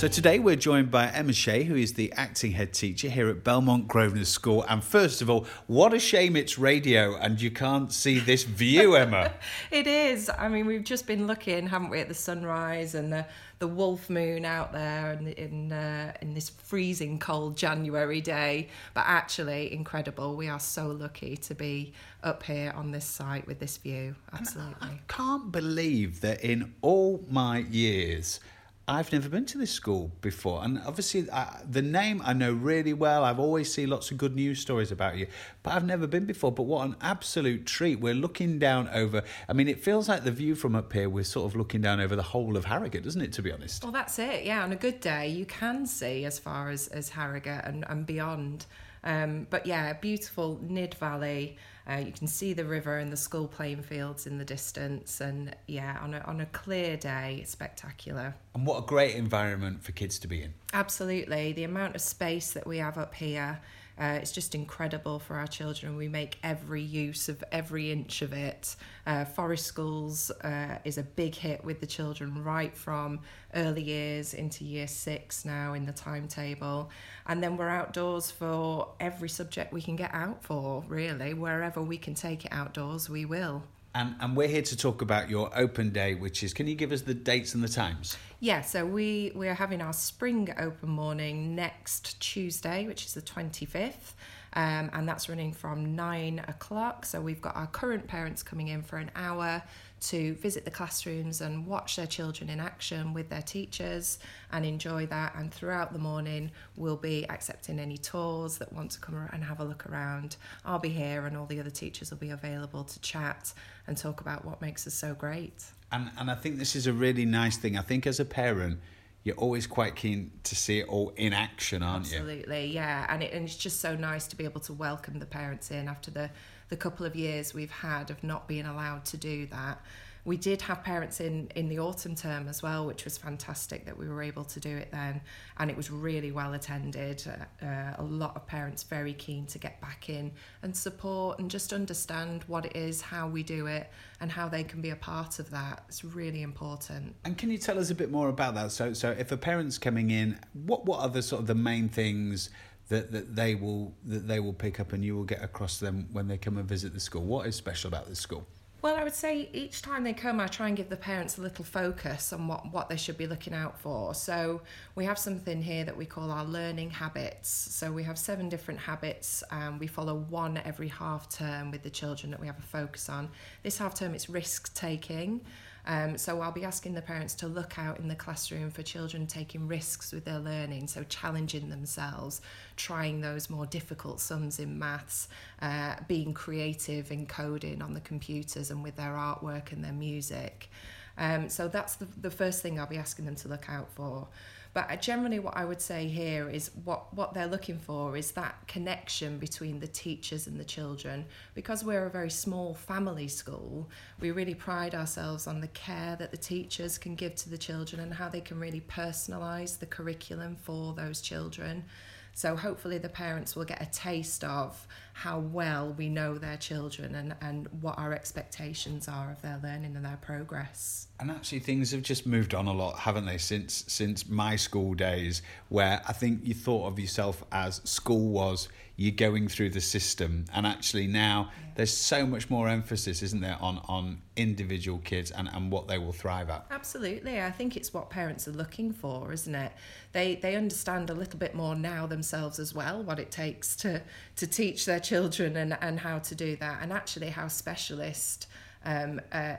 So today we're joined by Emma Shea, who is the acting head teacher here at Belmont Grosvenor School. And first of all, what a shame it's radio and you can't see this view, Emma. it is. I mean, we've just been looking, haven't we, at the sunrise and the, the wolf moon out there in in, uh, in this freezing cold January day. But actually, incredible. We are so lucky to be up here on this site with this view. Absolutely. I can't believe that in all my years I've never been to this school before, and obviously uh, the name I know really well. I've always seen lots of good news stories about you, but I've never been before. But what an absolute treat! We're looking down over. I mean, it feels like the view from up here. We're sort of looking down over the whole of Harrogate, doesn't it? To be honest. Well, that's it. Yeah, on a good day, you can see as far as as Harrogate and and beyond. Um, but yeah, beautiful Nidd Valley. Uh, you can see the river and the school playing fields in the distance, and yeah, on a, on a clear day, spectacular. And what a great environment for kids to be in. Absolutely. The amount of space that we have up here uh, it's just incredible for our children. We make every use of every inch of it. Uh, Forest Schools uh, is a big hit with the children right from early years into year six now in the timetable. And then we're outdoors for every subject we can get out for, really. Wherever we can take it outdoors, we will. And, and we're here to talk about your open day, which is, can you give us the dates and the times? Yeah, so we, we are having our spring open morning next Tuesday, which is the 25th. Um, and that's running from nine o'clock. So we've got our current parents coming in for an hour to visit the classrooms and watch their children in action with their teachers and enjoy that. And throughout the morning, we'll be accepting any tours that want to come and have a look around. I'll be here, and all the other teachers will be available to chat and talk about what makes us so great. And, and I think this is a really nice thing. I think as a parent, you're always quite keen to see it all in action, aren't Absolutely, you? Absolutely, yeah. And, it, and it's just so nice to be able to welcome the parents in after the, the couple of years we've had of not being allowed to do that. We did have parents in in the autumn term as well which was fantastic that we were able to do it then and it was really well attended. Uh, uh, a lot of parents very keen to get back in and support and just understand what it is how we do it and how they can be a part of that. It's really important. And can you tell us a bit more about that? So so if a parent's coming in what what are the sort of the main things that, that they will that they will pick up and you will get across to them when they come and visit the school what is special about this school well, I would say each time they come, I try and give the parents a little focus on what, what they should be looking out for. So we have something here that we call our learning habits. So we have seven different habits, and we follow one every half term with the children that we have a focus on. This half term, it's risk taking. Um, so I'll be asking the parents to look out in the classroom for children taking risks with their learning, so challenging themselves, trying those more difficult sums in maths, uh, being creative in coding on the computers and with their artwork and their music. Um, so that's the, the first thing I'll be asking them to look out for. But generally, what I would say here is what, what they're looking for is that connection between the teachers and the children. Because we're a very small family school, we really pride ourselves on the care that the teachers can give to the children and how they can really personalise the curriculum for those children. So hopefully the parents will get a taste of how well we know their children and, and what our expectations are of their learning and their progress. And actually things have just moved on a lot, haven't they, since since my school days where I think you thought of yourself as school was you're going through the system and actually now yeah. there's so much more emphasis isn't there on on individual kids and and what they will thrive at absolutely i think it's what parents are looking for isn't it they they understand a little bit more now themselves as well what it takes to to teach their children and and how to do that and actually how specialist um, a,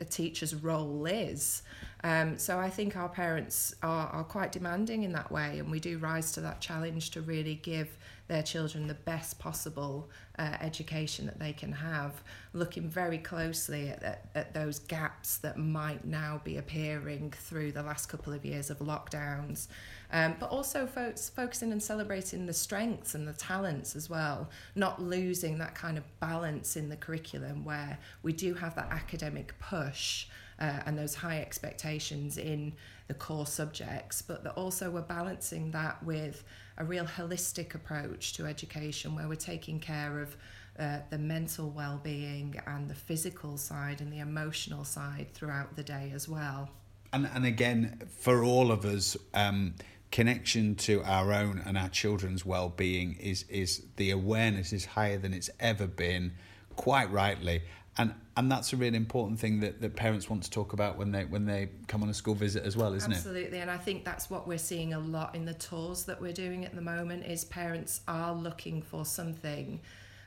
a teacher's role is. Um, so I think our parents are, are quite demanding in that way, and we do rise to that challenge to really give their children the best possible uh, education that they can have, looking very closely at, at, at those gaps that might now be appearing through the last couple of years of lockdowns. Um, but also fo- focusing and celebrating the strengths and the talents as well, not losing that kind of balance in the curriculum where we do have that academic push uh, and those high expectations in the core subjects, but that also we're balancing that with a real holistic approach to education where we're taking care of uh, the mental well-being and the physical side and the emotional side throughout the day as well. And and again, for all of us, um, connection to our own and our children's well-being is is the awareness is higher than it's ever been, quite rightly. And and that's a really important thing that, that parents want to talk about when they when they come on a school visit as well, isn't Absolutely. it? Absolutely, and I think that's what we're seeing a lot in the tours that we're doing at the moment is parents are looking for something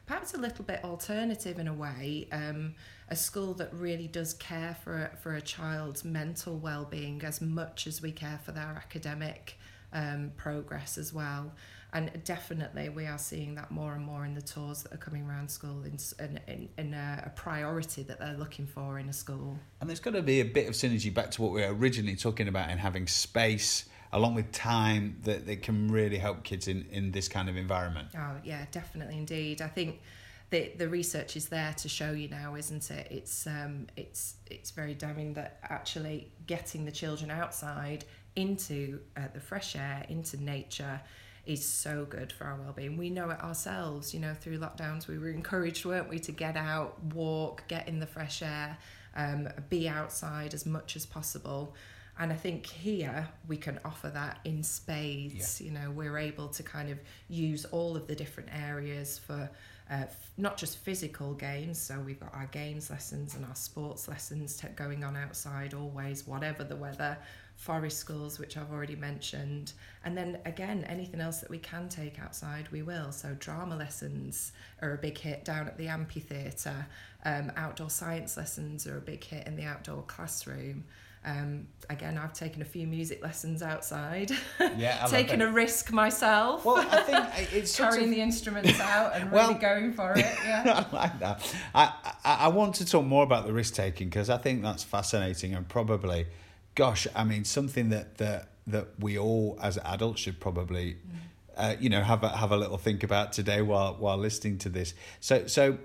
perhaps a little bit alternative in a way. Um, a school that really does care for for a child's mental well-being as much as we care for their academic um, progress as well. And definitely, we are seeing that more and more in the tours that are coming around school in, in, in a, a priority that they're looking for in a school. And there's got to be a bit of synergy back to what we were originally talking about in having space along with time that, that can really help kids in, in this kind of environment. Oh, yeah, definitely indeed. I think the the research is there to show you now, isn't it? It's um, it's it's very damning that actually getting the children outside into uh, the fresh air, into nature, is so good for our well-being. We know it ourselves. You know, through lockdowns, we were encouraged, weren't we, to get out, walk, get in the fresh air, um, be outside as much as possible. And I think here we can offer that in spades. Yeah. You know, we're able to kind of use all of the different areas for uh, f- not just physical games. So we've got our games lessons and our sports lessons t- going on outside always, whatever the weather. Forest schools, which I've already mentioned, and then again, anything else that we can take outside, we will. So drama lessons are a big hit down at the amphitheatre. Um, outdoor science lessons are a big hit in the outdoor classroom. Um, again, I've taken a few music lessons outside. Yeah, taken a risk myself. Well, I think it's carrying of... the instruments out and well, really going for it. Yeah, I like that. I, I, I want to talk more about the risk taking because I think that's fascinating and probably, gosh, I mean something that that that we all as adults should probably. Mm. Uh, you know, have a have a little think about today while while listening to this. So so,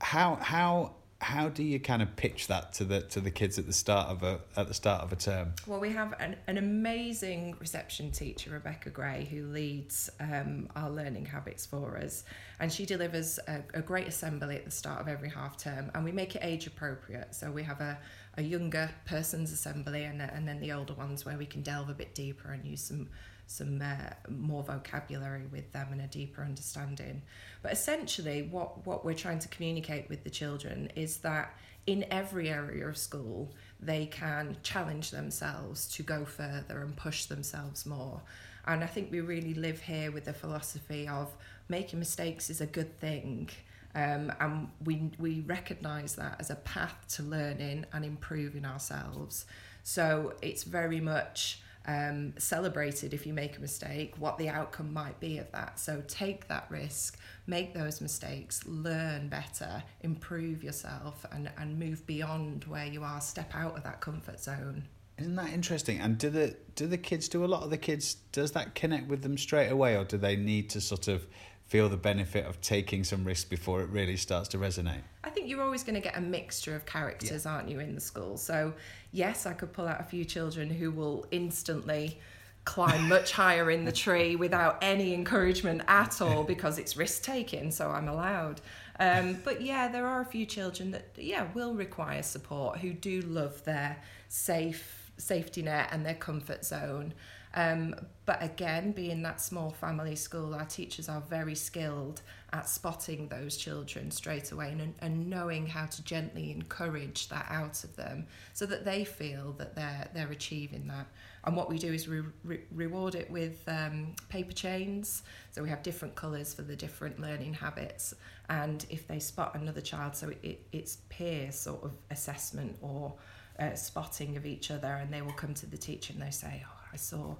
how how how do you kind of pitch that to the to the kids at the start of a at the start of a term? Well, we have an, an amazing reception teacher, Rebecca Gray, who leads um, our learning habits for us, and she delivers a, a great assembly at the start of every half term, and we make it age appropriate. So we have a, a younger person's assembly, and and then the older ones where we can delve a bit deeper and use some some uh, more vocabulary with them and a deeper understanding. But essentially, what, what we're trying to communicate with the children is that in every area of school, they can challenge themselves to go further and push themselves more. And I think we really live here with the philosophy of making mistakes is a good thing. Um, and we, we recognise that as a path to learning and improving ourselves. So it's very much um, celebrated if you make a mistake, what the outcome might be of that. So take that risk, make those mistakes, learn better, improve yourself, and, and move beyond where you are, step out of that comfort zone. Isn't that interesting? And do the do the kids do a lot of the kids does that connect with them straight away, or do they need to sort of feel the benefit of taking some risk before it really starts to resonate? I think you're always going to get a mixture of characters, yeah. aren't you, in the school? So, yes, I could pull out a few children who will instantly climb much higher in the tree without any encouragement at all because it's risk taking, so I'm allowed. Um, but yeah, there are a few children that yeah will require support who do love their safe safety net and their comfort zone. Um, but again, being that small family school, our teachers are very skilled at spotting those children straight away and, and knowing how to gently encourage that out of them so that they feel that they're, they're achieving that. And what we do is we re- reward it with um, paper chains. So we have different colours for the different learning habits. And if they spot another child, so it, it, it's peer sort of assessment or uh, spotting of each other, and they will come to the teacher and they say, oh, I saw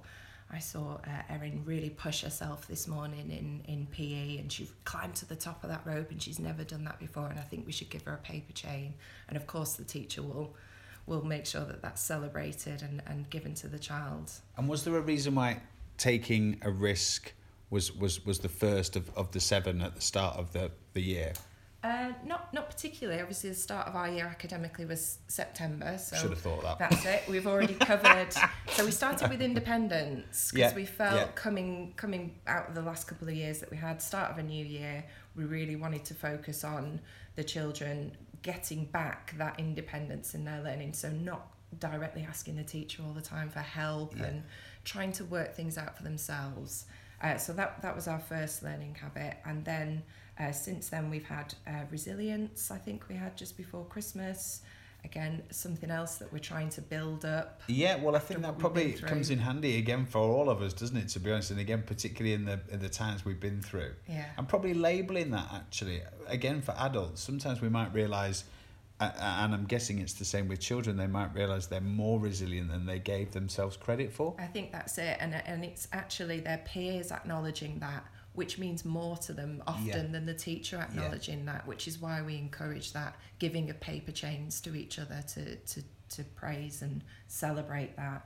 I saw uh, Erin really push herself this morning in, in PE and she climbed to the top of that rope and she's never done that before and I think we should give her a paper chain and of course the teacher will will make sure that that's celebrated and, and given to the child. And was there a reason why taking a risk was, was, was the first of, of the seven at the start of the, the year? Uh, not not particularly. Obviously, the start of our year academically was September, so should have thought that. That's it. We've already covered. so we started with independence because yeah, we felt yeah. coming coming out of the last couple of years that we had start of a new year, we really wanted to focus on the children getting back that independence in their learning. So not directly asking the teacher all the time for help Yeah. and trying to work things out for themselves. Uh, so that that was our first learning habit, and then uh, since then we've had uh, resilience. I think we had just before Christmas. Again, something else that we're trying to build up. Yeah, well, I think that probably comes in handy again for all of us, doesn't it? To be honest, and again, particularly in the in the times we've been through, Yeah. and probably labelling that actually again for adults. Sometimes we might realise, and I'm guessing it's the same with children. They might realise they're more resilient than they gave themselves credit for. I think that's it, and and it's actually their peers acknowledging that, which means more to them often Yeah. than the teacher acknowledging that, which is why we encourage that giving of paper chains to each other to to to praise and celebrate that.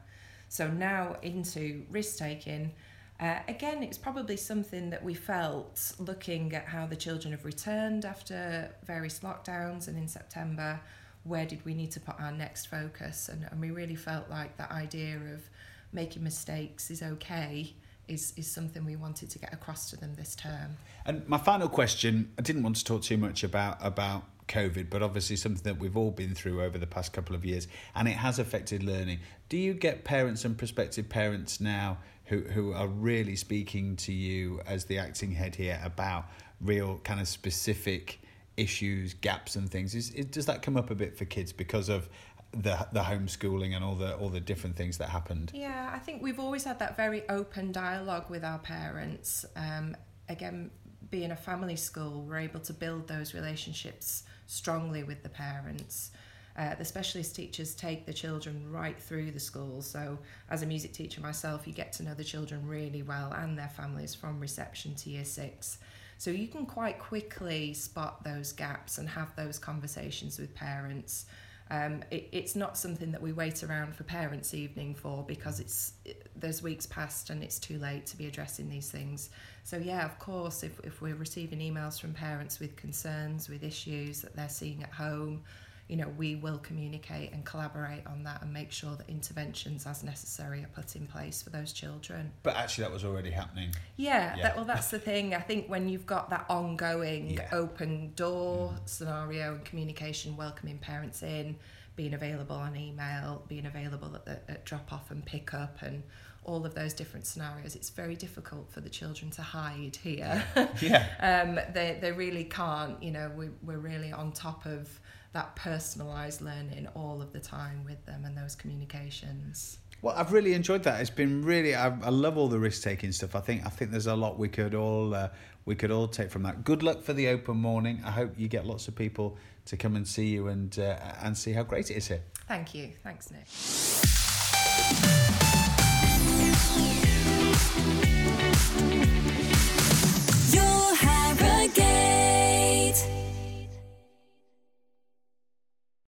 So now into risk taking. Uh, again, it's probably something that we felt looking at how the children have returned after various lockdowns and in September. Where did we need to put our next focus? And, and we really felt like that idea of making mistakes is okay is, is something we wanted to get across to them this term. And my final question, I didn't want to talk too much about about COVID, but obviously something that we've all been through over the past couple of years, and it has affected learning. Do you get parents and prospective parents now who who are really speaking to you as the acting head here about real kind of specific issues, gaps, and things? Is, is does that come up a bit for kids because of the the homeschooling and all the all the different things that happened? Yeah, I think we've always had that very open dialogue with our parents. Um, again, being a family school, we're able to build those relationships strongly with the parents. Uh, the specialist teachers take the children right through the school. So, as a music teacher myself, you get to know the children really well and their families from reception to year six. So, you can quite quickly spot those gaps and have those conversations with parents. Um, it, it's not something that we wait around for parents' evening for because it's it, there's weeks past and it's too late to be addressing these things. So yeah, of course, if if we're receiving emails from parents with concerns, with issues that they're seeing at home, you know, we will communicate and collaborate on that and make sure that interventions as necessary are put in place for those children. But actually, that was already happening. Yeah, Yeah. That, well, that's the thing. I think when you've got that ongoing Yeah. open door scenario and communication, welcoming parents in, being available on email, being available at, the, at drop off and pick up, and all of those different scenarios, it's very difficult for the children to hide here. Yeah. um, they, they really can't. You know, we, we're really on top of that personalised learning all of the time with them and those communications. Well, I've really enjoyed that. It's been really. I, I love all the risk taking stuff. I think. I think there's a lot we could all uh, we could all take from that. Good luck for the open morning. I hope you get lots of people to come and see you and uh, and see how great it is here. Thank you. Thanks, Nick.